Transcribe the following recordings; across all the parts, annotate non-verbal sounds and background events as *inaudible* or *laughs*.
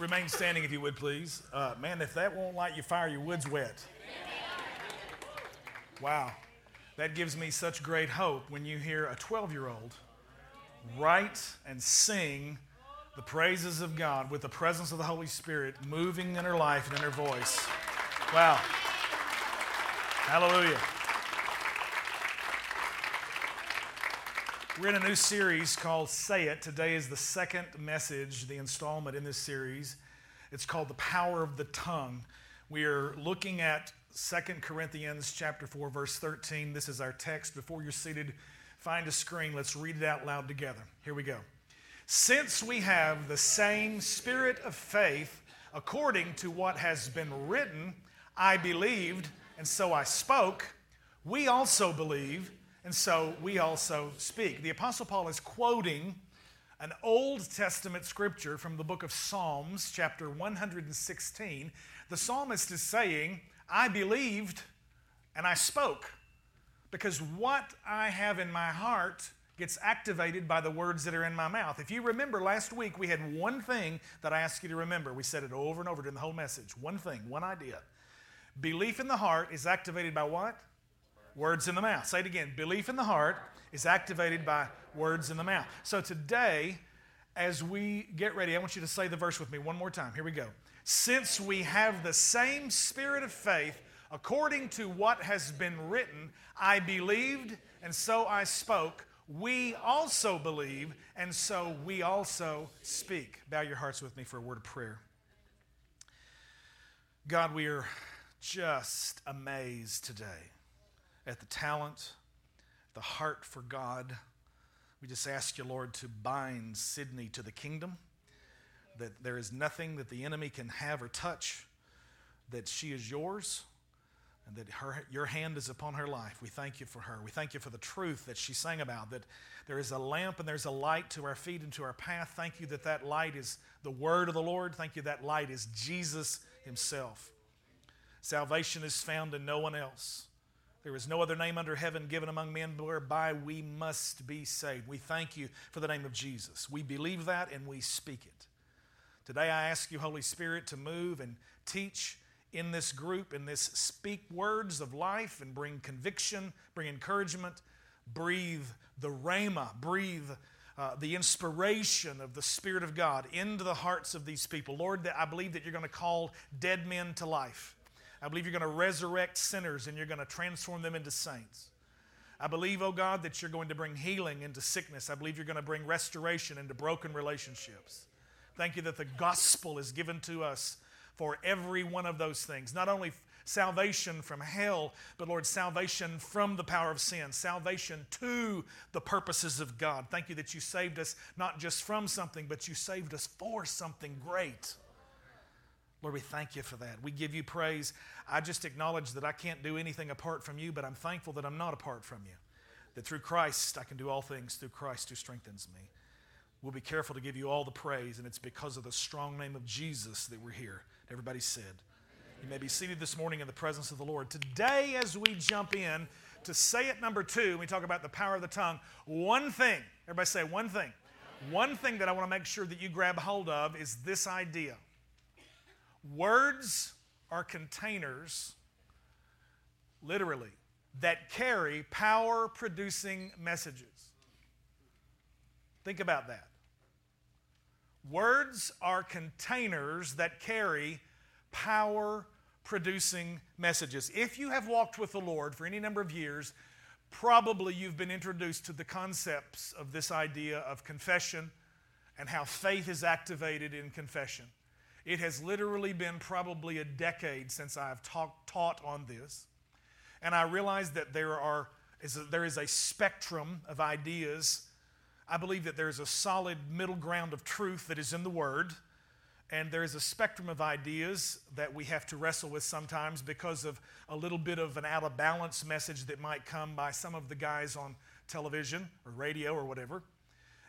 remain standing if you would, please. Uh, man, if that won't light your fire, your wood's wet. Wow. That gives me such great hope when you hear a 12 year old write and sing the praises of God with the presence of the Holy Spirit moving in her life and in her voice. Wow. Hallelujah. We're in a new series called Say It. Today is the second message, the installment in this series. It's called The Power of the Tongue. We are looking at 2 Corinthians chapter 4 verse 13. This is our text. Before you're seated, find a screen. Let's read it out loud together. Here we go. Since we have the same spirit of faith, according to what has been written, I believed, and so I spoke, we also believe, and so we also speak. The Apostle Paul is quoting an Old Testament scripture from the book of Psalms, chapter 116. The psalmist is saying, I believed and I spoke because what I have in my heart gets activated by the words that are in my mouth. If you remember last week, we had one thing that I asked you to remember. We said it over and over during the whole message. One thing, one idea. Belief in the heart is activated by what? Words in the mouth. Say it again. Belief in the heart is activated by words in the mouth. So today, as we get ready, I want you to say the verse with me one more time. Here we go. Since we have the same spirit of faith, according to what has been written, I believed and so I spoke we also believe, and so we also speak. Bow your hearts with me for a word of prayer. God, we are just amazed today at the talent, the heart for God. We just ask you, Lord, to bind Sydney to the kingdom, that there is nothing that the enemy can have or touch, that she is yours and that her, your hand is upon her life. We thank you for her. We thank you for the truth that she sang about, that there is a lamp and there's a light to our feet and to our path. Thank you that that light is the word of the Lord. Thank you that light is Jesus himself. Salvation is found in no one else. There is no other name under heaven given among men whereby we must be saved. We thank you for the name of Jesus. We believe that and we speak it. Today I ask you, Holy Spirit, to move and teach in this group, in this speak words of life and bring conviction, bring encouragement, breathe the rhema, breathe uh, the inspiration of the Spirit of God into the hearts of these people. Lord, I believe that you're going to call dead men to life. I believe you're going to resurrect sinners and you're going to transform them into saints. I believe, oh God, that you're going to bring healing into sickness. I believe you're going to bring restoration into broken relationships. Thank you that the gospel is given to us for every one of those things. Not only salvation from hell, but Lord, salvation from the power of sin, salvation to the purposes of God. Thank you that you saved us not just from something, but you saved us for something great. Lord, we thank you for that. We give you praise. I just acknowledge that I can't do anything apart from you, but I'm thankful that I'm not apart from you. That through Christ, I can do all things through Christ who strengthens me. We'll be careful to give you all the praise, and it's because of the strong name of Jesus that we're here. Everybody said. You may be seated this morning in the presence of the Lord. Today, as we jump in to say it number two, we talk about the power of the tongue. One thing, everybody say one thing. One thing that I want to make sure that you grab hold of is this idea words are containers, literally, that carry power producing messages. Think about that. Words are containers that carry power producing messages. If you have walked with the Lord for any number of years, probably you've been introduced to the concepts of this idea of confession and how faith is activated in confession. It has literally been probably a decade since I have talk, taught on this. And I realize that there, are, is a, there is a spectrum of ideas I believe that there's a solid middle ground of truth that is in the Word, and there is a spectrum of ideas that we have to wrestle with sometimes because of a little bit of an out of balance message that might come by some of the guys on television or radio or whatever.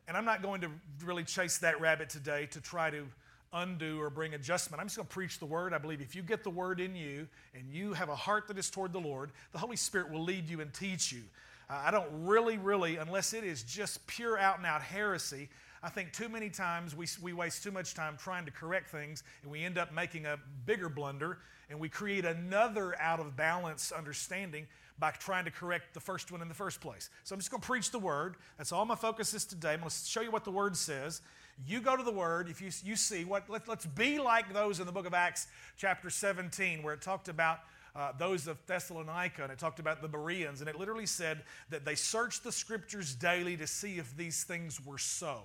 And I'm not going to really chase that rabbit today to try to undo or bring adjustment. I'm just going to preach the word. I believe if you get the word in you and you have a heart that is toward the Lord, the Holy Spirit will lead you and teach you. Uh, I don't really, really, unless it is just pure out and out heresy, I think too many times we, we waste too much time trying to correct things and we end up making a bigger blunder and we create another out of balance understanding by trying to correct the first one in the first place. So I'm just going to preach the word. That's all my focus is today. I'm going to show you what the word says. You go to the word. If you, you see what, let, let's be like those in the book of Acts, chapter 17, where it talked about uh, those of Thessalonica, and it talked about the Bereans, and it literally said that they searched the scriptures daily to see if these things were so.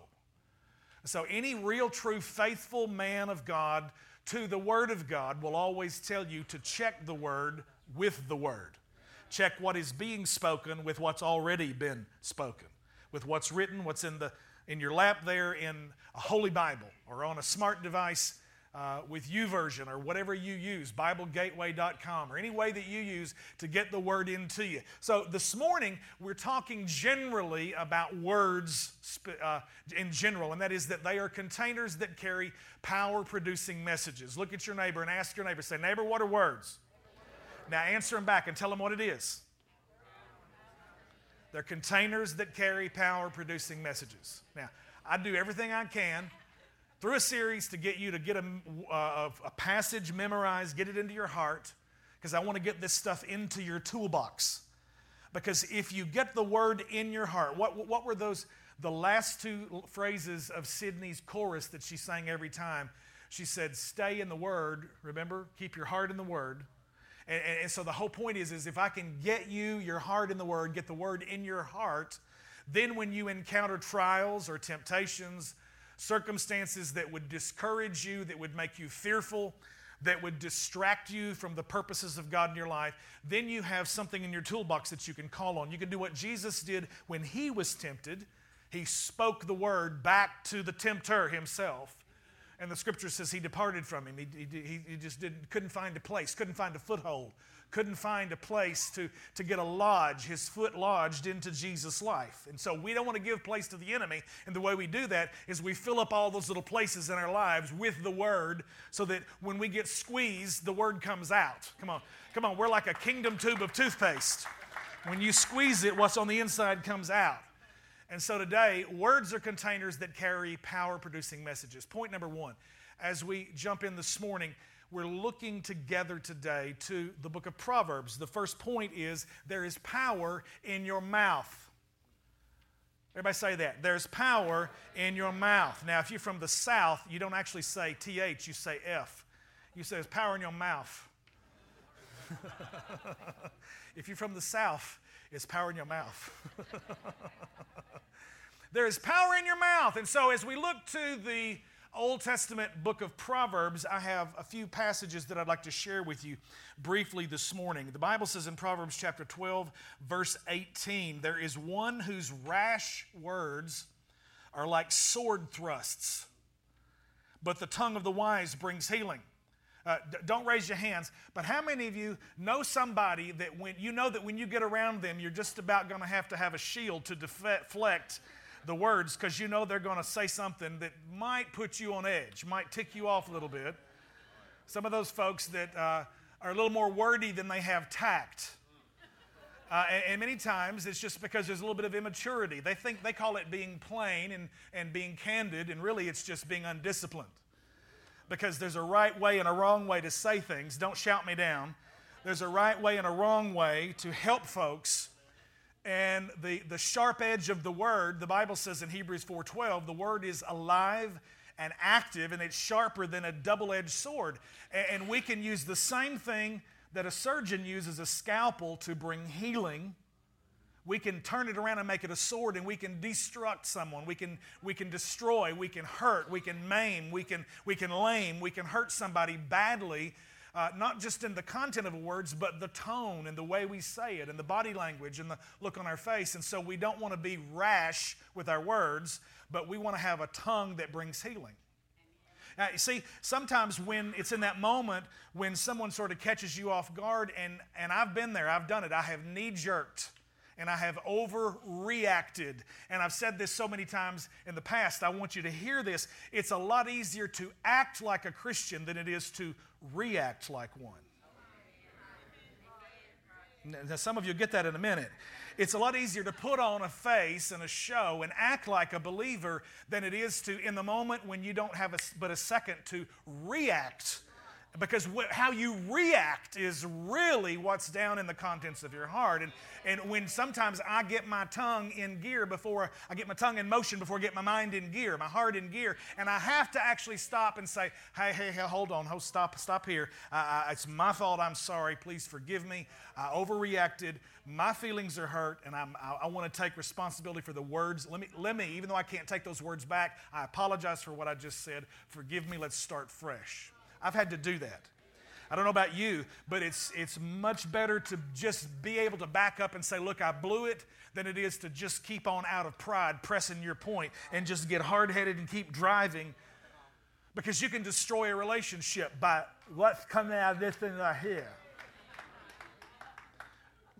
So, any real, true, faithful man of God to the Word of God will always tell you to check the Word with the Word. Check what is being spoken with what's already been spoken, with what's written, what's in, the, in your lap there in a Holy Bible or on a smart device uh, with YouVersion or whatever you use, BibleGateway.com, or any way that you use to get the word into you. So this morning, we're talking generally about words uh, in general, and that is that they are containers that carry power producing messages. Look at your neighbor and ask your neighbor, say, Neighbor, what are words? Now answer them back and tell them what it is. They're containers that carry power producing messages. Now, I do everything I can through a series to get you to get a, uh, a, a passage memorized, get it into your heart, because I want to get this stuff into your toolbox. Because if you get the word in your heart, what, what were those, the last two phrases of Sydney's chorus that she sang every time? She said, Stay in the word, remember? Keep your heart in the word. And, and, and so the whole point is, is if I can get you your heart in the word, get the word in your heart, then when you encounter trials or temptations, circumstances that would discourage you, that would make you fearful, that would distract you from the purposes of God in your life, then you have something in your toolbox that you can call on. You can do what Jesus did when he was tempted. He spoke the word back to the tempter himself. And the scripture says he departed from him. He, he, he just didn't, couldn't find a place, couldn't find a foothold, couldn't find a place to, to get a lodge, his foot lodged into Jesus' life. And so we don't want to give place to the enemy. And the way we do that is we fill up all those little places in our lives with the word so that when we get squeezed, the word comes out. Come on, come on, we're like a kingdom tube of toothpaste. When you squeeze it, what's on the inside comes out. And so today, words are containers that carry power producing messages. Point number one, as we jump in this morning, we're looking together today to the book of Proverbs. The first point is there is power in your mouth. Everybody say that. There's power in your mouth. Now, if you're from the South, you don't actually say TH, you say F. You say there's power in your mouth. *laughs* if you're from the South, it's power in your mouth. *laughs* there is power in your mouth. And so, as we look to the Old Testament book of Proverbs, I have a few passages that I'd like to share with you briefly this morning. The Bible says in Proverbs chapter 12, verse 18, there is one whose rash words are like sword thrusts, but the tongue of the wise brings healing. Uh, d- don't raise your hands, but how many of you know somebody that when you know that when you get around them, you're just about going to have to have a shield to deflect the words because you know they're going to say something that might put you on edge, might tick you off a little bit. Some of those folks that uh, are a little more wordy than they have tact. Uh, and, and, many times it's just because there's a little bit of immaturity. They think they call it being plain and, and being candid, and really it's just being undisciplined. Because there's a right way and a wrong way to say things. Don't shout me down. There's a right way and a wrong way to help folks and the, the sharp edge of the word, the Bible says in Hebrews 4:12, the word is alive and active, and it's sharper than a double-edged sword. And, and we can use the same thing that a surgeon uses a scalpel to bring healing. We can turn it around and make it a sword, and we can destruct someone. We can, we can destroy, we can hurt, we can maim, we can, we can lame, we can hurt somebody badly uh, not just in the content of words, but the tone and the way we say it and the body language and the look on our face. And so we don't want to be rash with our words, but we want to have a tongue that brings healing. Now, you see, sometimes when it's in that moment when someone sort of catches you off guard, and, and I've been there, I've done it, I have knee jerked and I have overreacted. And I've said this so many times in the past, I want you to hear this. It's a lot easier to act like a Christian than it is to react like one. Now, some of you get that in a minute. It's a lot easier to put on a face and a show and act like a believer than it is to, in the moment when you don't have a, but a second, to react because wh- how you react is really what's down in the contents of your heart. And, and when sometimes I get my tongue in gear before I get my tongue in motion before I get my mind in gear, my heart in gear, and I have to actually stop and say, hey, hey, hey, hold on, hold, stop, stop here. Uh, it's my fault. I'm sorry. Please forgive me. I overreacted. My feelings are hurt, and I'm, I, I want to take responsibility for the words. Let me, let me, even though I can't take those words back, I apologize for what I just said. Forgive me. Let's start fresh. I've had to do that. I don't know about you, but it's, it's much better to just be able to back up and say, Look, I blew it, than it is to just keep on out of pride, pressing your point, and just get hard headed and keep driving because you can destroy a relationship by what's coming out of this thing right here.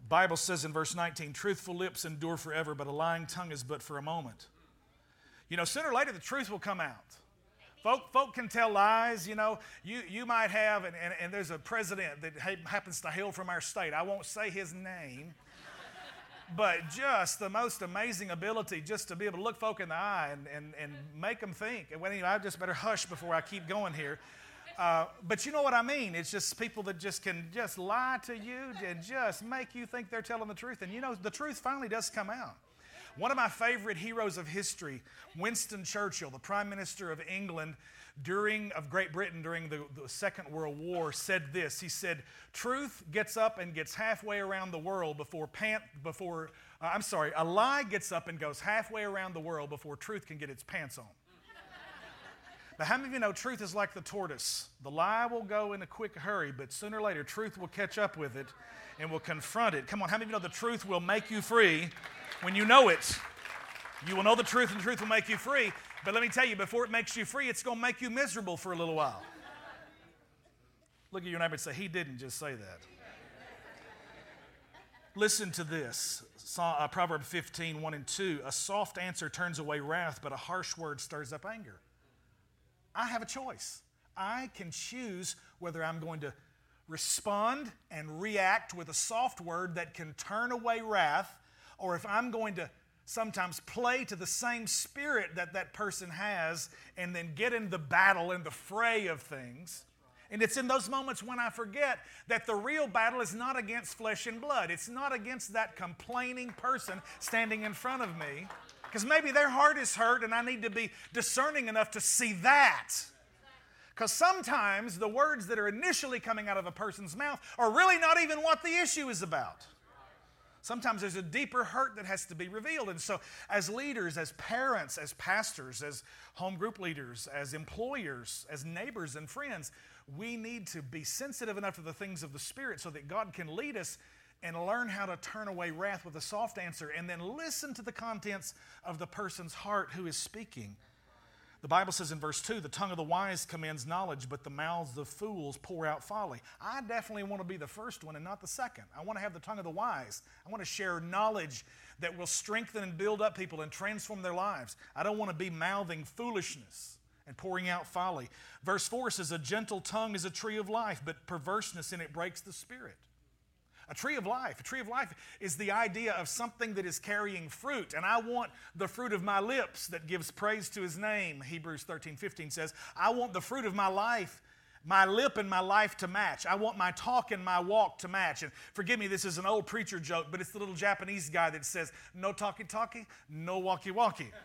Bible says in verse 19, truthful lips endure forever, but a lying tongue is but for a moment. You know, sooner or later the truth will come out. Folk, folk can tell lies, you know. You, you might have, and, and, and there's a president that happens to hail from our state. I won't say his name, but just the most amazing ability just to be able to look folk in the eye and, and, and make them think. And when, anyway, I just better hush before I keep going here. Uh, but you know what I mean? It's just people that just can just lie to you and just make you think they're telling the truth. And you know, the truth finally does come out. One of my favorite heroes of history, Winston Churchill, the Prime Minister of England during of Great Britain during the, the Second World War, said this. He said, "Truth gets up and gets halfway around the world before pant before uh, I'm sorry, a lie gets up and goes halfway around the world before truth can get its pants on." But how many of you know truth is like the tortoise? The lie will go in a quick hurry, but sooner or later, truth will catch up with it and will confront it. Come on, how many of you know the truth will make you free when you know it, you will know the truth, and the truth will make you free. But let me tell you, before it makes you free, it's going to make you miserable for a little while. Look at your neighbor and say, He didn't just say that. Listen to this uh, Proverbs 15, 1 and 2. A soft answer turns away wrath, but a harsh word stirs up anger. I have a choice. I can choose whether I'm going to respond and react with a soft word that can turn away wrath or if I'm going to sometimes play to the same spirit that that person has and then get in the battle and the fray of things. And it's in those moments when I forget that the real battle is not against flesh and blood. It's not against that complaining person standing in front of me. Because maybe their heart is hurt and I need to be discerning enough to see that. Because sometimes the words that are initially coming out of a person's mouth are really not even what the issue is about. Sometimes there's a deeper hurt that has to be revealed. And so, as leaders, as parents, as pastors, as home group leaders, as employers, as neighbors and friends, we need to be sensitive enough to the things of the Spirit so that God can lead us and learn how to turn away wrath with a soft answer and then listen to the contents of the person's heart who is speaking. The Bible says in verse 2 the tongue of the wise commends knowledge, but the mouths of fools pour out folly. I definitely want to be the first one and not the second. I want to have the tongue of the wise. I want to share knowledge that will strengthen and build up people and transform their lives. I don't want to be mouthing foolishness and pouring out folly. Verse 4 says, A gentle tongue is a tree of life, but perverseness in it breaks the spirit. A tree of life. A tree of life is the idea of something that is carrying fruit. And I want the fruit of my lips that gives praise to his name. Hebrews 13, 15 says, I want the fruit of my life my lip and my life to match. I want my talk and my walk to match. And forgive me, this is an old preacher joke, but it's the little Japanese guy that says, no talkie talkie, no walkie walkie. *laughs*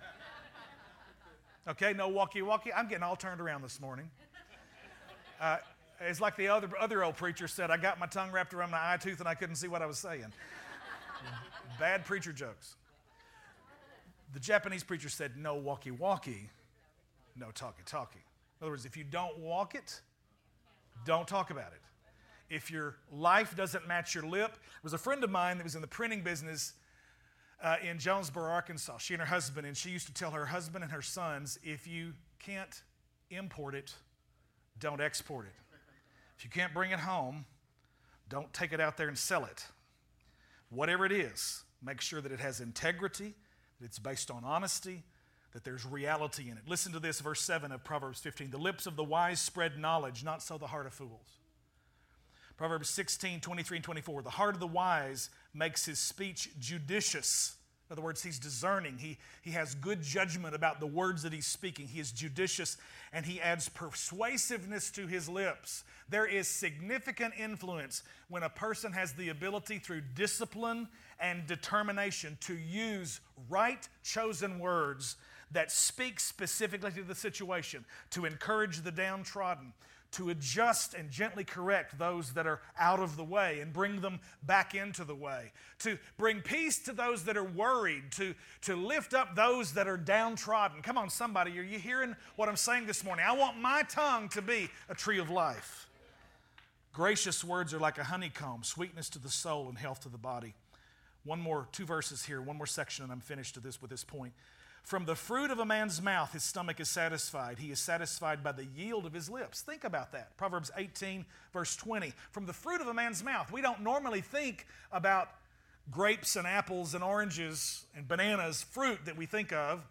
Okay, no walkie walkie. I'm getting all turned around this morning. Uh, it's like the other, other old preacher said, I got my tongue wrapped around my eye tooth and I couldn't see what I was saying. *laughs* Bad preacher jokes. The Japanese preacher said, No walkie walkie, no talkie talkie. In other words, if you don't walk it, don't talk about it. If your life doesn't match your lip, there was a friend of mine that was in the printing business uh, in Jonesboro, Arkansas. She and her husband, and she used to tell her husband and her sons, if you can't import it, don't export it. If you can't bring it home, don't take it out there and sell it. Whatever it is, make sure that it has integrity, that it's based on honesty, that there's reality in it. Listen to this, verse 7 of Proverbs 15. The lips of the wise spread knowledge, not so the heart of fools. Proverbs 16, 23 and 24. The heart of the wise makes his speech judicious. In other words, he's discerning. He, he has good judgment about the words that he's speaking. He is judicious and he adds persuasiveness to his lips. There is significant influence when a person has the ability through discipline and determination to use right chosen words that speak specifically to the situation, to encourage the downtrodden, to adjust and gently correct those that are out of the way and bring them back into the way, to bring peace to those that are worried, to, to lift up those that are downtrodden. Come on, somebody, are you hearing what I'm saying this morning? I want my tongue to be a tree of life. Gracious words are like a honeycomb, sweetness to the soul and health to the body. One more, two verses here, one more section, and I'm finished to this with this point. From the fruit of a man's mouth, his stomach is satisfied. He is satisfied by the yield of his lips. Think about that. Proverbs 18, verse 20. From the fruit of a man's mouth. We don't normally think about grapes and apples and oranges and bananas, fruit that we think of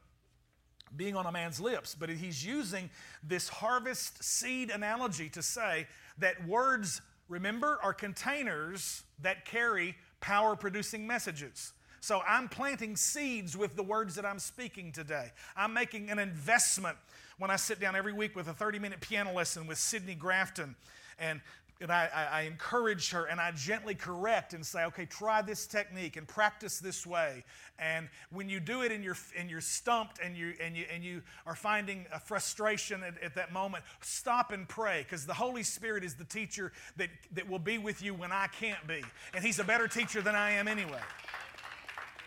being on a man's lips. But he's using this harvest seed analogy to say that words, remember, are containers that carry power producing messages. So I'm planting seeds with the words that I'm speaking today. I'm making an investment when I sit down every week with a 30 minute piano lesson with Sydney Grafton. And and I, I, encourage her and I gently correct and say, okay, try this technique and practice this way. And when you do it and you're, and you're stumped and you, and, you, and you are finding a frustration at, at that moment, stop and pray because the Holy Spirit is the teacher that, that will be with you when I can't be. And He's a better teacher than I am anyway.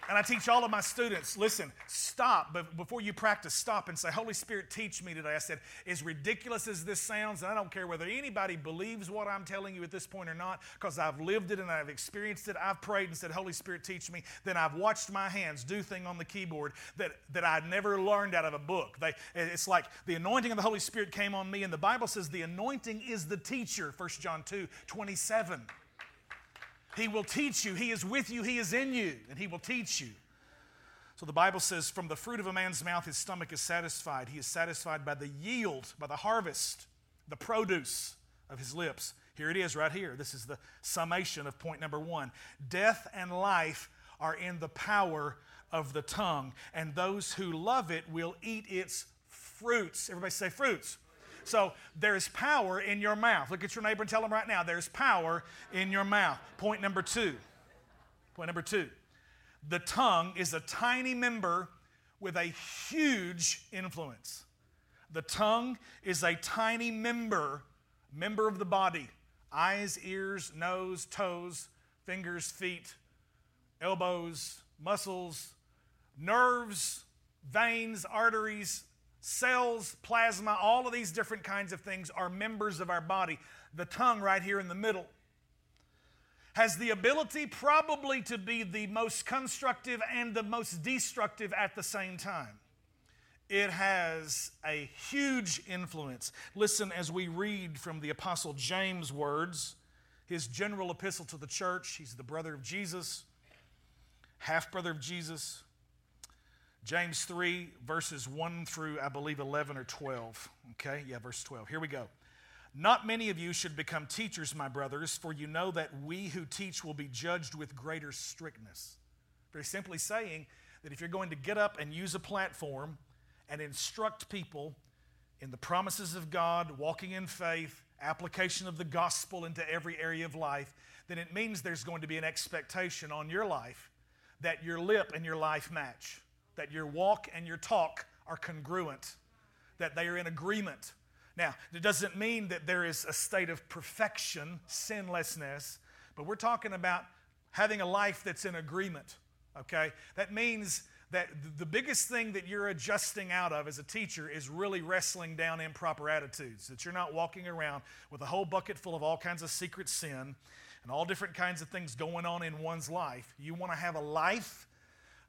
And I teach all of my students listen, stop, but before you practice, stop and say, Holy Spirit, teach me today. I said, as ridiculous as this sounds, and I don't care whether anybody believes what I'm telling you at this point or not, because I've lived it and I've experienced it. I've prayed and said, Holy Spirit, teach me. Then I've watched my hands do things on the keyboard that, that I'd never learned out of a book. They, it's like the anointing of the Holy Spirit came on me, and the Bible says the anointing is the teacher, 1 John 2 27. He will teach you. He is with you. He is in you, and He will teach you. So the Bible says, from the fruit of a man's mouth, his stomach is satisfied. He is satisfied by the yield, by the harvest, the produce of his lips. Here it is, right here. This is the summation of point number one. Death and life are in the power of the tongue, and those who love it will eat its fruits. Everybody say fruits. So there's power in your mouth. Look at your neighbor and tell them right now there's power in your mouth. Point number two. Point number two. The tongue is a tiny member with a huge influence. The tongue is a tiny member, member of the body eyes, ears, nose, toes, fingers, feet, elbows, muscles, nerves, veins, arteries, cells, plasma, all of these different kinds of things are members of our body. The tongue, right here in the middle, has the ability probably to be the most constructive and the most destructive at the same time. It has a huge influence. Listen as we read from the Apostle James' words, his general epistle to the church. He's the brother of Jesus, half brother of Jesus. James 3, verses 1 through, I believe, 11 or 12. Okay, yeah, verse 12. Here we go. Not many of you should become teachers, my brothers, for you know that we who teach will be judged with greater strictness. Very simply saying that if you're going to get up and use a platform and instruct people in the promises of God, walking in faith, application of the gospel into every area of life, then it means there's going to be an expectation on your life that your lip and your life match that your walk and your talk are congruent, that they are in agreement. Now, it doesn't mean that there is a state of perfection, sinlessness, but we're talking about having a life that's in agreement, okay? That means that the biggest thing that you're adjusting out of as a teacher is really wrestling down improper attitudes. That you're not walking around with a whole bucket full of all kinds of secret sin and all different kinds of things going on in one's life. You want to have a life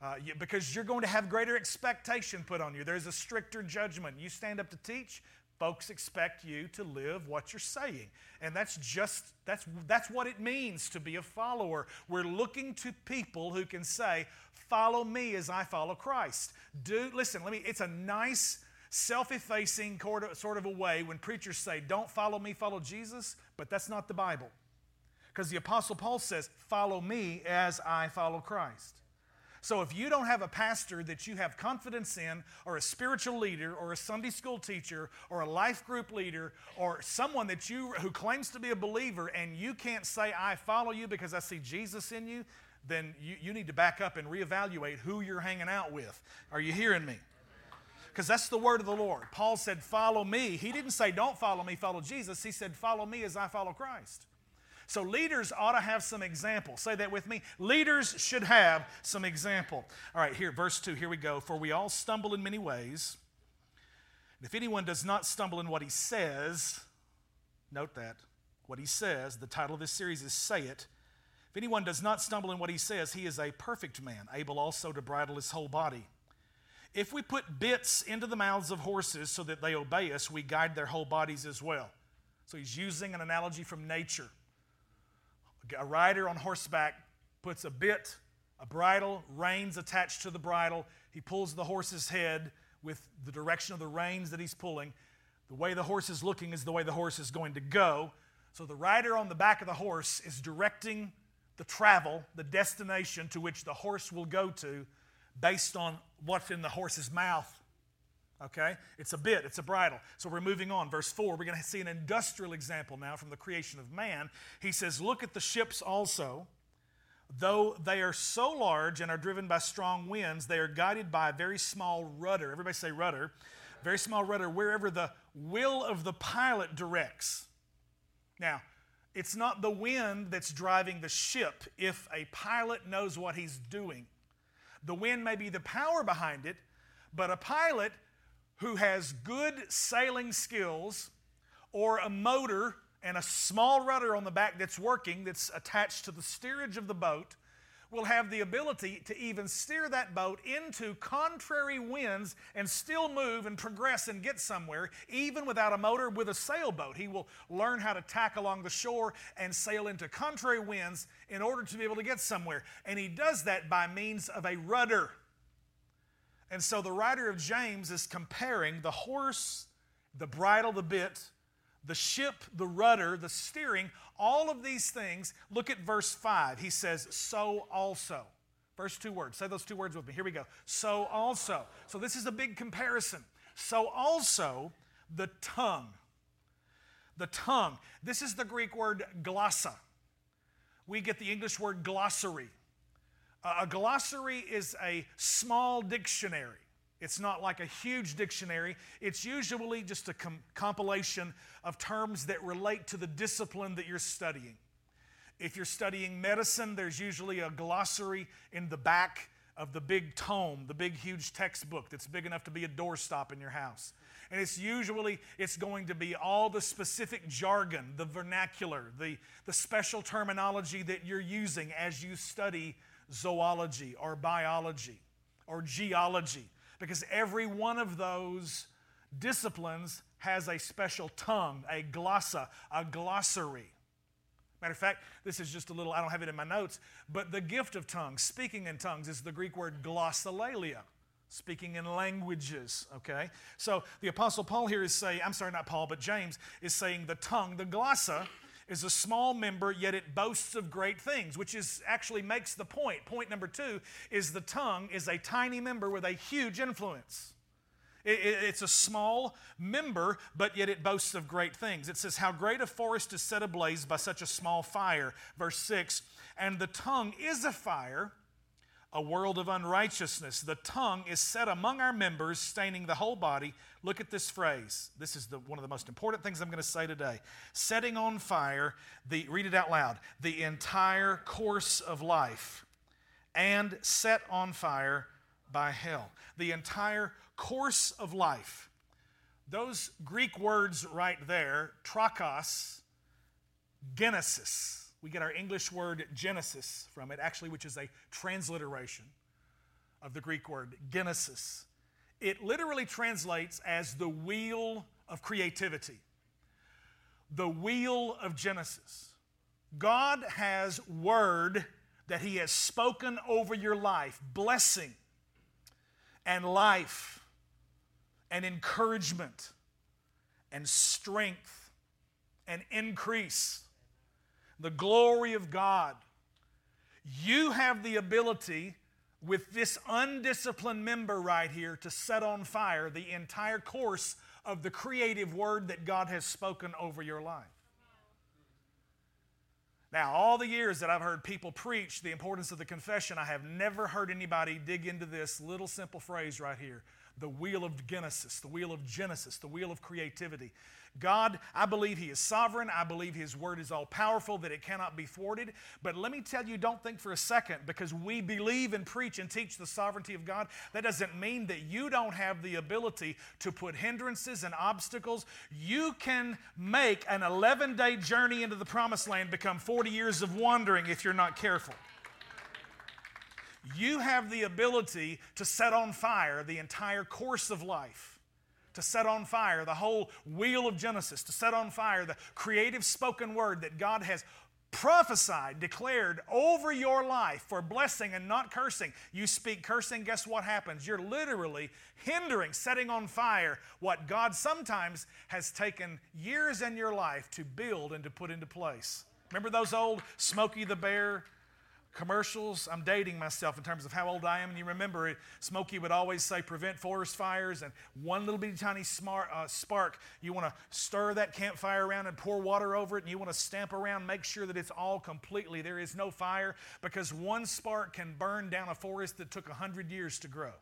uh, you, because you're going to have greater expectation put on you. There's a stricter judgment. You stand up to teach, folks expect you to live what you're saying. And that's just, that's, that's what it means to be a follower. We're looking to people who can say, follow me as I follow Christ. Do, listen, let me, it's a nice, self-effacing sort of a way when preachers say, don't follow me, follow Jesus, but that's not the Bible. Because the Apostle Paul says, Follow me as I follow Christ. So if you don't have a pastor that you have confidence in, or a spiritual leader, or a Sunday school teacher, or a life group leader, or someone that you who claims to be a believer, and you can't say, I follow you because I see Jesus in you, then you, you need to back up and reevaluate who you're hanging out with. Are you hearing me? Because that's the word of the Lord. Paul said, Follow me. He didn't say, Don't follow me, follow Jesus. He said, Follow me as I follow Christ. So leaders ought to have some example. Say that with me. Leaders should have some example. All right, here, verse 2, here we go. For we all stumble in many ways. if anyone does not stumble in what he says, note that. What he says, the title of this series is Say It. If anyone does not stumble in what he says, he is a perfect man, able also to bridle his whole body. If we put bits into the mouths of horses so that they obey us, we guide their whole bodies as well. So he's using an analogy from nature. A rider on horseback puts a bit, a bridle, reins attached to the bridle. He pulls the horse's head with the direction of the reins that he's pulling. The way the horse is looking is the way the horse is going to go. So the rider on the back of the horse is directing the travel, the destination to which the horse will go to based on what's in the horse's mouth. Okay? It's a bit, it's a bridle. So we're moving on. Verse 4, we're going to see an industrial example now from the creation of man. He says, Look at the ships also. Though they are so large and are driven by strong winds, they are guided by a very small rudder. Everybody say rudder. Very small rudder, wherever the will of the pilot directs. Now, it's not the wind that's driving the ship if a pilot knows what he's doing. The wind may be the power behind it, but a pilot who has good sailing skills or a motor and a small rudder on the back that's working, that's attached to the steerage of the boat, will have the ability to even steer that boat into contrary winds and still move and progress and get somewhere, even without a motor with a sailboat. He will learn how to tack along the shore and sail into contrary winds in order to be able to get somewhere. And he does that by means of a rudder. And so the writer of James is comparing the horse, the bridle, the bit, the ship, the rudder, the steering, all of these things. Look at verse 5. He says, So also. First two words. Say those two words with me. Here we go. So also. So this is a big comparison. So also the tongue. The tongue. This is the Greek word glossa. We get the English word glossary. A glossary is a small dictionary. It's not like a huge dictionary. It's usually just a com- compilation of terms that relate to the discipline that you're studying. If you're studying medicine, there's usually a glossary in the back of the big tome, the big huge textbook that's big enough to be a doorstop in your house. And it's usually it's going to be all the specific jargon, the vernacular, the, the special terminology that you're using as you study zoology or biology or geology because every one of those disciplines has a special tongue, a glossa, a glossary. Matter of fact, this is just a little, I don't have it in my notes, but the gift of tongues, speaking in tongues, is the Greek word glossolalia, speaking in languages, okay? So the Apostle Paul here is saying, I'm sorry, not Paul, but James is saying the tongue, the glossa, is a small member, yet it boasts of great things, which is actually makes the point. Point number two is the tongue is a tiny member with a huge influence. It, it, it's a small member, but yet it boasts of great things. It says, How great a forest is set ablaze by such a small fire. Verse 6 And the tongue is a fire a world of unrighteousness. The tongue is set among our members, staining the whole body. Look at this phrase. This is the, one of the most important things I'm going to say today. Setting on fire, the, read it out loud, the entire course of life, and set on fire by hell. The entire course of life. Those Greek words right there, trochos, genesis, we get our English word Genesis from it, actually, which is a transliteration of the Greek word Genesis. It literally translates as the wheel of creativity, the wheel of Genesis. God has word that He has spoken over your life, blessing and life and encouragement and strength and increase the glory of God. You have the ability with this undisciplined member right here to set on fire the entire course of the creative word that God has spoken over your life. Now, all the years that I've heard people preach the importance of the confession, I have never heard anybody dig into this little simple phrase right here the wheel of Genesis, the wheel of Genesis, the wheel of creativity. God, I believe He is sovereign. I believe His word is all powerful, that it cannot be thwarted. But let me tell you, don't think for a second, because we believe and preach and teach the sovereignty of God, that doesn't mean that you don't have the ability to put hindrances and obstacles. You can make an 11 day journey into the promised land become 40 years of wandering if you're not careful. You have the ability to set on fire the entire course of life to set on fire the whole wheel of Genesis, to set on fire the creative spoken word that God has prophesied, declared over your life for blessing and not cursing. You speak cursing, guess what happens? You're literally hindering, setting on fire what God sometimes has taken years in your life to build and to put into place. Remember those old Smokey the Bear commercials. I'm dating myself in terms of how old I am. And you remember, it, Smokey would always say, prevent forest fires. And one little bitty tiny smart, uh, spark, you want to stir that campfire around and pour water over it. And you want to stamp around, make sure that it's all completely, there is no fire. Because one spark can burn down a forest that took 100 years to grow.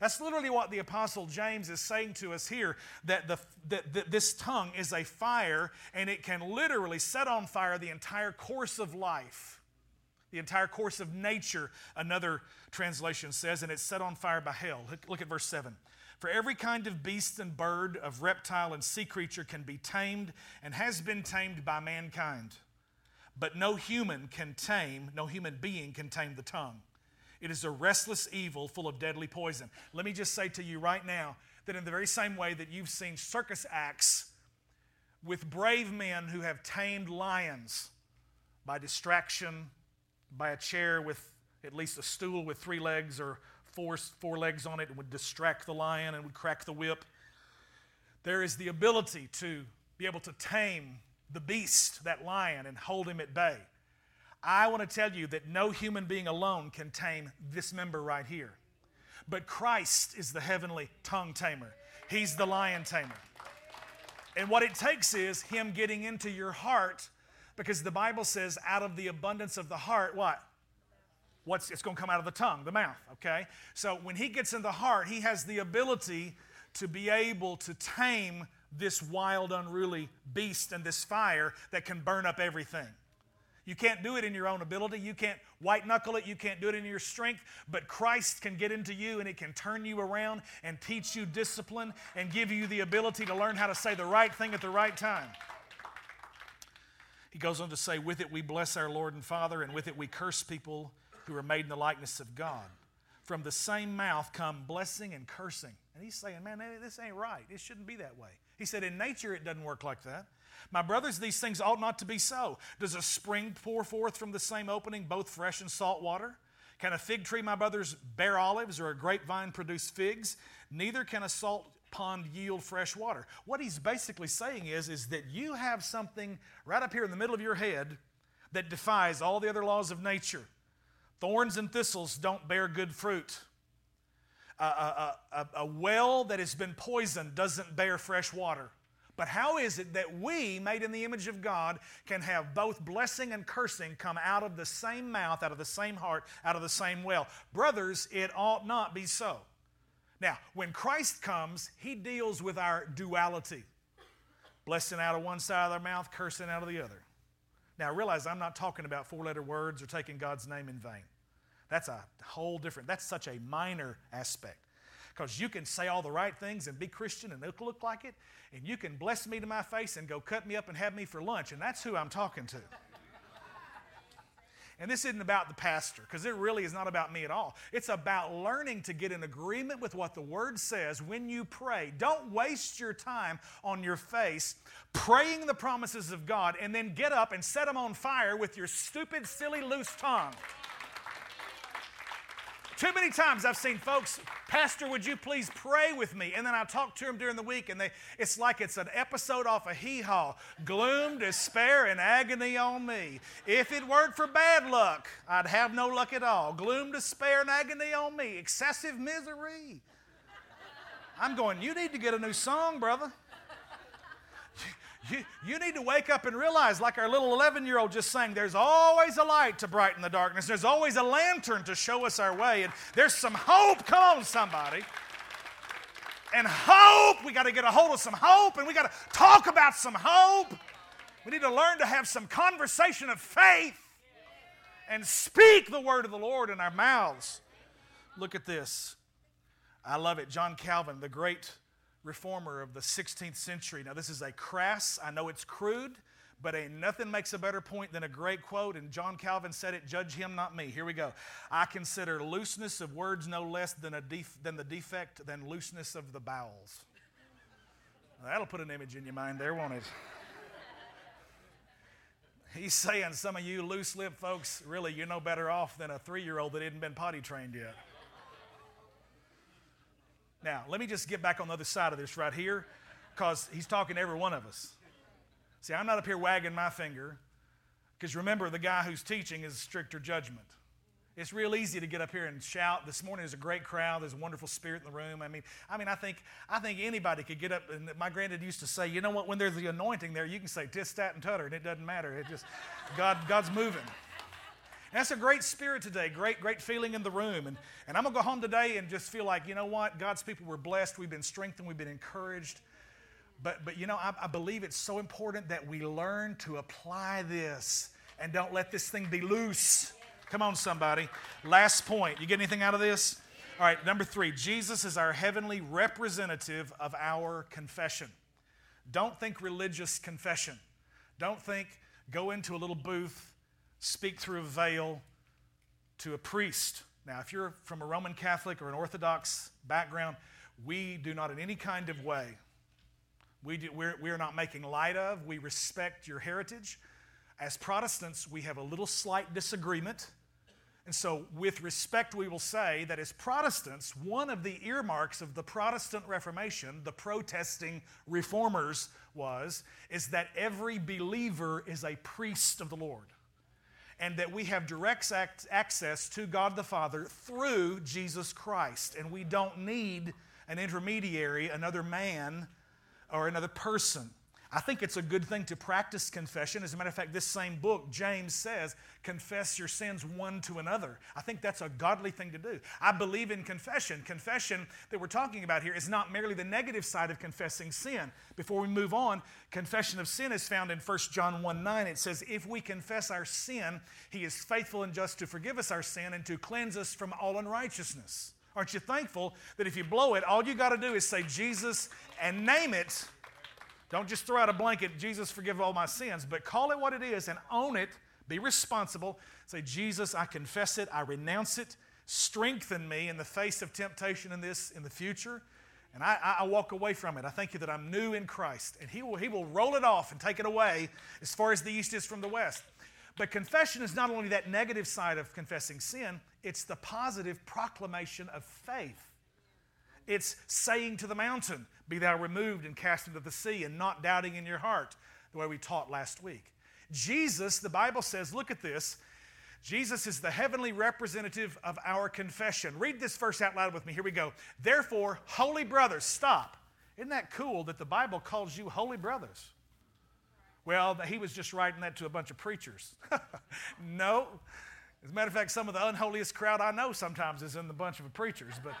That's literally what the Apostle James is saying to us here that, the, that, that this tongue is a fire and it can literally set on fire the entire course of life the entire course of nature, another translation says, and it's set on fire by hell. Look at verse 7. For every kind of beast and bird, of reptile and sea creature can be tamed and has been tamed by mankind. But no human can tame, no human being can tame the tongue. It is a restless evil full of deadly poison. Let me just say to you right now that in the very same way that you've seen circus acts with brave men who have tamed lions by distraction, by a chair with at least a stool with three legs or four, four legs on it and would distract the lion and would crack the whip. There is the ability to be able to tame the beast, that lion, and hold him at bay. I want to tell you that no human being alone can tame this member right here. But Christ is the heavenly tongue tamer, He's the lion tamer. And what it takes is Him getting into your heart because the Bible says, out of the abundance of the heart, what? What's it's going to come out of the tongue, the mouth, okay? So when he gets in the heart, he has the ability to be able to tame this wild, unruly beast and this fire that can burn up everything. You can't do it in your own ability. You can't white knuckle it. You can't do it in your strength. But Christ can get into you and it can turn you around and teach you discipline and give you the ability to learn how to say the right thing at the right time. He goes on to say, With it we bless our Lord and Father, and with it we curse people who are made in the likeness of God. From the same mouth come blessing and cursing. And he's saying, Man, this ain't right. It shouldn't be that way. He said, In nature, it doesn't work like that. My brothers, these things ought not to be so. Does a spring pour forth from the same opening both fresh and salt water? Can a fig tree, my brothers, bear olives, or a grapevine produce figs? Neither can a salt pond yield fresh water. What he's basically saying is, is that you have something right up here in the middle of your head that defies all the other laws of nature. Thorns and thistles don't bear good fruit. A, a, a, a well that has been poisoned doesn't bear fresh water. But how is it that we, made in the image of God, can have both blessing and cursing come out of the same mouth, out of the same heart, out of the same well? Brothers, it ought not be so. Now, when Christ comes, he deals with our duality blessing out of one side of their mouth, cursing out of the other. Now, realize I'm not talking about four letter words or taking God's name in vain. That's a whole different, that's such a minor aspect. Because you can say all the right things and be Christian and look, look like it, and you can bless me to my face and go cut me up and have me for lunch, and that's who I'm talking to. And this isn't about the pastor, because it really is not about me at all. It's about learning to get in agreement with what the Word says when you pray. Don't waste your time on your face praying the promises of God and then get up and set them on fire with your stupid, silly, loose tongue. Too many times I've seen folks, Pastor, would you please pray with me? And then I talk to them during the week, and they, it's like it's an episode off a of hee haw. Gloom, despair, and agony on me. If it weren't for bad luck, I'd have no luck at all. Gloom, despair, and agony on me. Excessive misery. I'm going, you need to get a new song, brother. You, you need to wake up and realize, like our little 11 year old just sang, there's always a light to brighten the darkness. There's always a lantern to show us our way. And there's some hope. Come on, somebody. And hope, we got to get a hold of some hope and we got to talk about some hope. We need to learn to have some conversation of faith and speak the word of the Lord in our mouths. Look at this. I love it. John Calvin, the great reformer of the 16th century. Now, this is a crass, I know it's crude, but ain't nothing makes a better point than a great quote. And John Calvin said it, judge him, not me. Here we go. I consider looseness of words no less than, a def- than the defect than looseness of the bowels. that'll put an image in your mind there, won't it? He's saying some of you loose lipped folks, really, you're no better off than a three year old that hadn't been potty trained yet. Now, let me just get back on the other side of this right here because he's talking to every one of us. See, I'm not up here wagging my finger because remember, the guy who's teaching is stricter judgment. It's real easy to get up here and shout. This morning there's a great crowd. There's a wonderful spirit in the room. I mean, I mean, I think, I think anybody could get up. And my granddad used to say, you know what? When there's the anointing there, you can say tis, stat, and tutter, and it doesn't matter. It just, God, God's moving. That's a great spirit today, great, great feeling in the room. And, and I'm going to go home today and just feel like, you know what? God's people were blessed. We've been strengthened. We've been encouraged. But, but you know, I, I believe it's so important that we learn to apply this and don't let this thing be loose. Come on, somebody. Last point. You get anything out of this? All right, number three Jesus is our heavenly representative of our confession. Don't think religious confession. Don't think go into a little booth speak through a veil to a priest. Now, if you're from a Roman Catholic or an Orthodox background, we do not in any kind of way, we, do, we're, we're not making light of, we respect your heritage. As Protestants, we have a little slight disagreement. And so, with respect, we will say that as Protestants, one of the earmarks of the Protestant Reformation, the protesting reformers, was is that every believer is a priest of the Lord and that we have direct access to God the Father through Jesus Christ. And we don't need an intermediary, another man, or another person. I think it's a good thing to practice confession. As a matter of fact, this same book, James says, confess your sins one to another. I think that's a godly thing to do. I believe in confession. Confession that we're talking about here is not merely the negative side of confessing sin. Before we move on, confession of sin is found in 1 John 1 9. It says, If we confess our sin, he is faithful and just to forgive us our sin and to cleanse us from all unrighteousness. Aren't you thankful that if you blow it, all you got to do is say Jesus and name it? Don't just throw out a blanket, Jesus, forgive all my sins, but call it what it is and own it. Be responsible. Say, Jesus, I confess it, I renounce it. Strengthen me in the face of temptation in this in the future. And I, I, walk away from it. I thank you that I'm new in Christ. And he will, he will roll it off and take it away as far as the east is from the west. But confession is not only that negative side of confessing sin, it's the positive proclamation of faith. It's saying to the mountain, Be thou removed and cast into the sea, and not doubting in your heart, the way we taught last week. Jesus, the Bible says, look at this. Jesus is the heavenly representative of our confession. Read this verse out loud with me. Here we go. Therefore, holy brothers, stop. Isn't that cool that the Bible calls you holy brothers? Well, he was just writing that to a bunch of preachers. *laughs* no. As a matter of fact, some of the unholiest crowd I know sometimes is in the bunch of preachers. But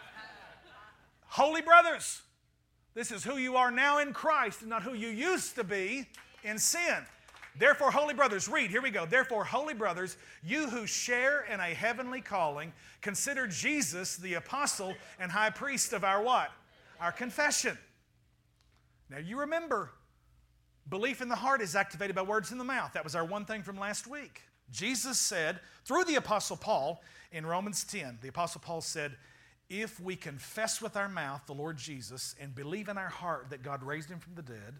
holy brothers, this is who you are now in Christ and not who you used to be in sin. Therefore, holy brothers, read, here we go. Therefore, holy brothers, you who share in a heavenly calling, consider Jesus the apostle and high priest of our what? Our confession. Now, you remember, belief in the heart is activated by words in the mouth. That was our one thing from last week. Jesus said, through the apostle Paul in Romans 10, the apostle Paul said, if we confess with our mouth the Lord Jesus and believe in our heart that God raised him from the dead,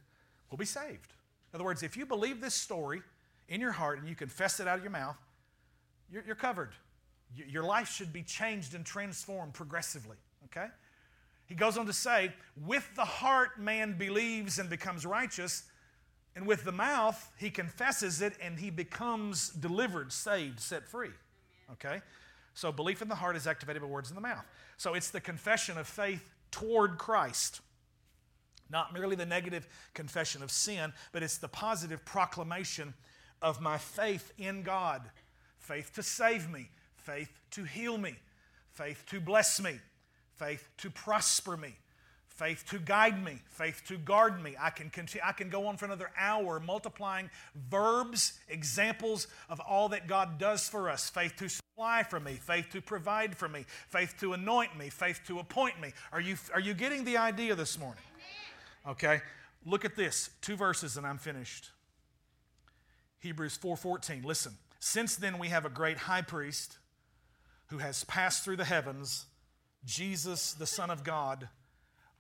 we'll be saved. In other words, if you believe this story in your heart and you confess it out of your mouth, you're, you're covered. Your life should be changed and transformed progressively, okay? He goes on to say, with the heart man believes and becomes righteous, and with the mouth he confesses it and he becomes delivered, saved, set free. Okay? So belief in the heart is activated by words in the mouth. So it's the confession of faith toward Christ. Not merely the negative confession of sin, but it's the positive proclamation of my faith in God. Faith to save me, faith to heal me, faith to bless me, faith to prosper me, faith to guide me, faith to guard me. I can, continue, I can go on for another hour multiplying verbs, examples of all that God does for us. Faith to supply for me, faith to provide for me, faith to anoint me, faith to appoint me. Are you, are you getting the idea this morning? Okay, look at this. Two verses and I'm finished. Hebrews 4:14. Listen. Since then we have a great high priest who has passed through the heavens, Jesus the Son of God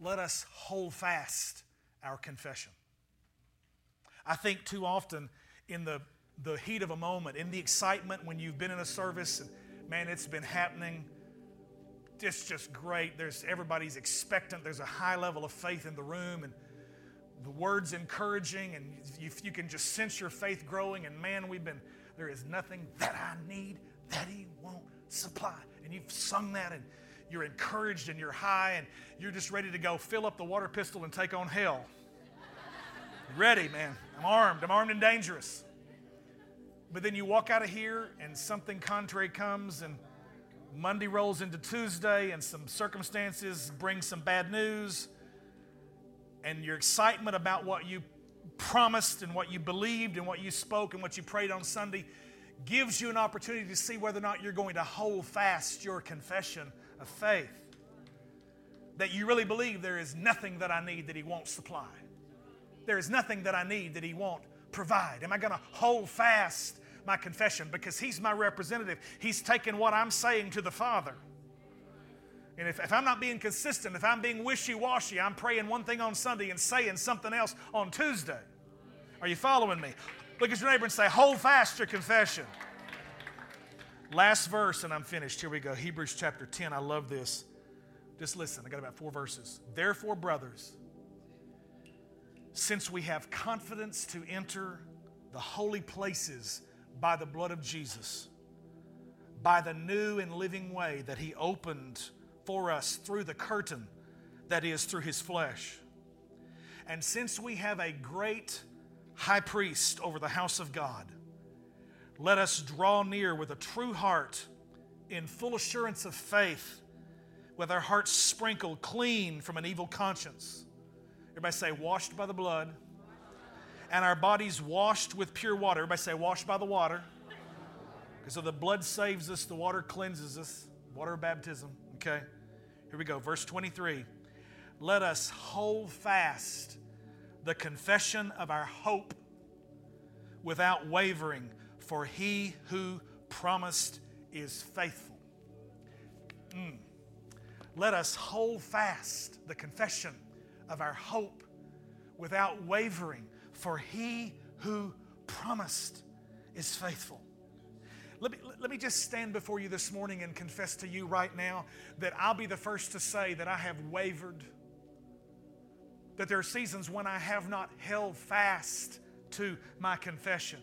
let us hold fast our confession. I think too often in the, the heat of a moment, in the excitement when you've been in a service and man, it's been happening. It's just great. There's everybody's expectant. There's a high level of faith in the room and the words encouraging, and you, you can just sense your faith growing. And man, we've been there is nothing that I need that He won't supply. And you've sung that and you're encouraged and you're high and you're just ready to go fill up the water pistol and take on hell. ready, man. I'm armed. I'm armed and dangerous. But then you walk out of here and something contrary comes and Monday rolls into Tuesday and some circumstances bring some bad news and your excitement about what you promised and what you believed and what you spoke and what you prayed on Sunday gives you an opportunity to see whether or not you're going to hold fast your confession of faith. That you really believe there is nothing that I need that He won't supply. There is nothing that I need that He won't provide. Am I going to hold fast my confession? Because He's my representative. He's taken what I'm saying to the Father. And if, if I'm not being consistent, if I'm being wishy washy, I'm praying one thing on Sunday and saying something else on Tuesday. Are you following me? Look at your neighbor and say, Hold fast your confession. Last verse, and I'm finished. Here we go. Hebrews chapter 10. I love this. Just listen, I got about four verses. Therefore, brothers, since we have confidence to enter the holy places by the blood of Jesus, by the new and living way that He opened for us through the curtain that is through His flesh. And since we have a great high priest over the house of God, let us draw near with a true heart in full assurance of faith, with our hearts sprinkled clean from an evil conscience. Everybody say, washed by the blood. And our bodies washed with pure water. Everybody say, washed by the water. Because so the blood saves us, the water cleanses us. Water of baptism. Okay? Here we go. Verse 23. Let us hold fast the confession of our hope without wavering for he who promised is faithful. Mm. Let us hold fast the confession of our hope without wavering, for he who promised is faithful. Let me, let me just stand before you this morning and confess to you right now that I'll be the first to say that I have wavered, that there are seasons when I have not held fast to my confession.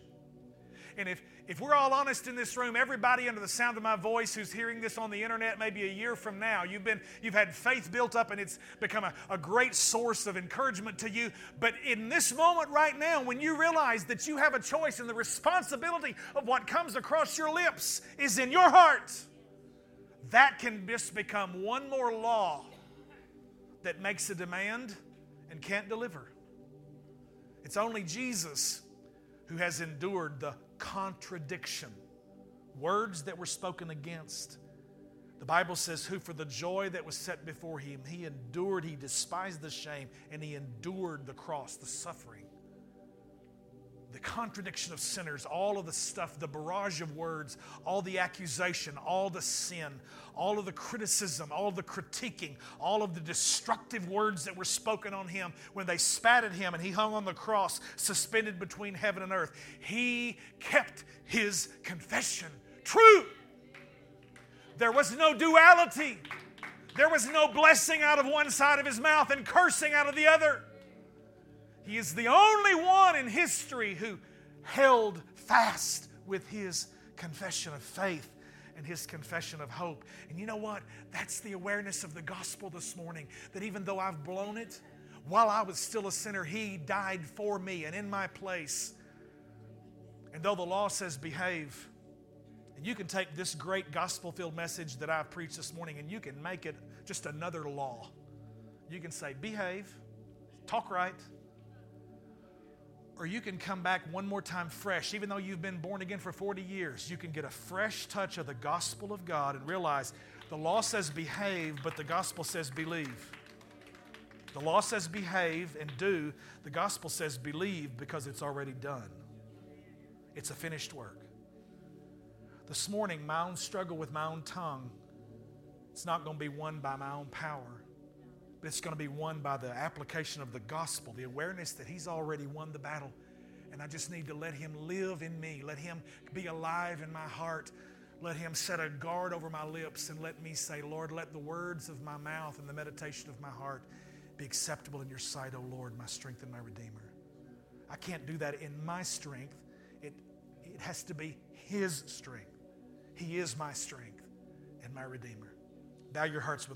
And if, if we're all honest in this room, everybody under the sound of my voice who's hearing this on the internet maybe a year from now, you've, been, you've had faith built up and it's become a, a great source of encouragement to you. But in this moment right now, when you realize that you have a choice and the responsibility of what comes across your lips is in your heart, that can just become one more law that makes a demand and can't deliver. It's only Jesus who has endured the contradiction, words that were spoken against. The Bible says, Who for the joy that was set before him, he endured, he despised the shame, and he endured the cross, the suffering the contradiction of sinners, all of the stuff, the barrage of words, all the accusation, all the sin, all of the criticism, all the critiquing, all of the destructive words that were spoken on him when they spat at him and he hung on the cross, suspended between heaven and earth. He kept his confession true. There was no duality. There was no blessing out of one side of his mouth and cursing out of the other. He is the only one in history who held fast with his confession of faith and his confession of hope. And you know what? That's the awareness of the gospel this morning that even though I've blown it, while I was still a sinner, he died for me and in my place. And though the law says behave, and you can take this great gospel filled message that I've preached this morning and you can make it just another law. You can say, behave, talk right, or you can come back one more time fresh. Even though you've been born again for 40 years, you can get a fresh touch of the gospel of God and realize the law says behave, but the gospel says believe. The law says behave and do, the gospel says believe because it's already done. It's a finished work. This morning, my own struggle with my own tongue, it's not going to be won by my own power but it's going to be won by the application of the gospel, the awareness that He's already won the battle. And I just need to let Him live in me, let Him be alive in my heart, let Him set a guard over my lips, and let me say, Lord, let the words of my mouth and the meditation of my heart be acceptable in your sight, O Lord, my strength and my Redeemer. I can't do that in my strength. It, it has to be His strength. He is my strength and my Redeemer. Bow your hearts with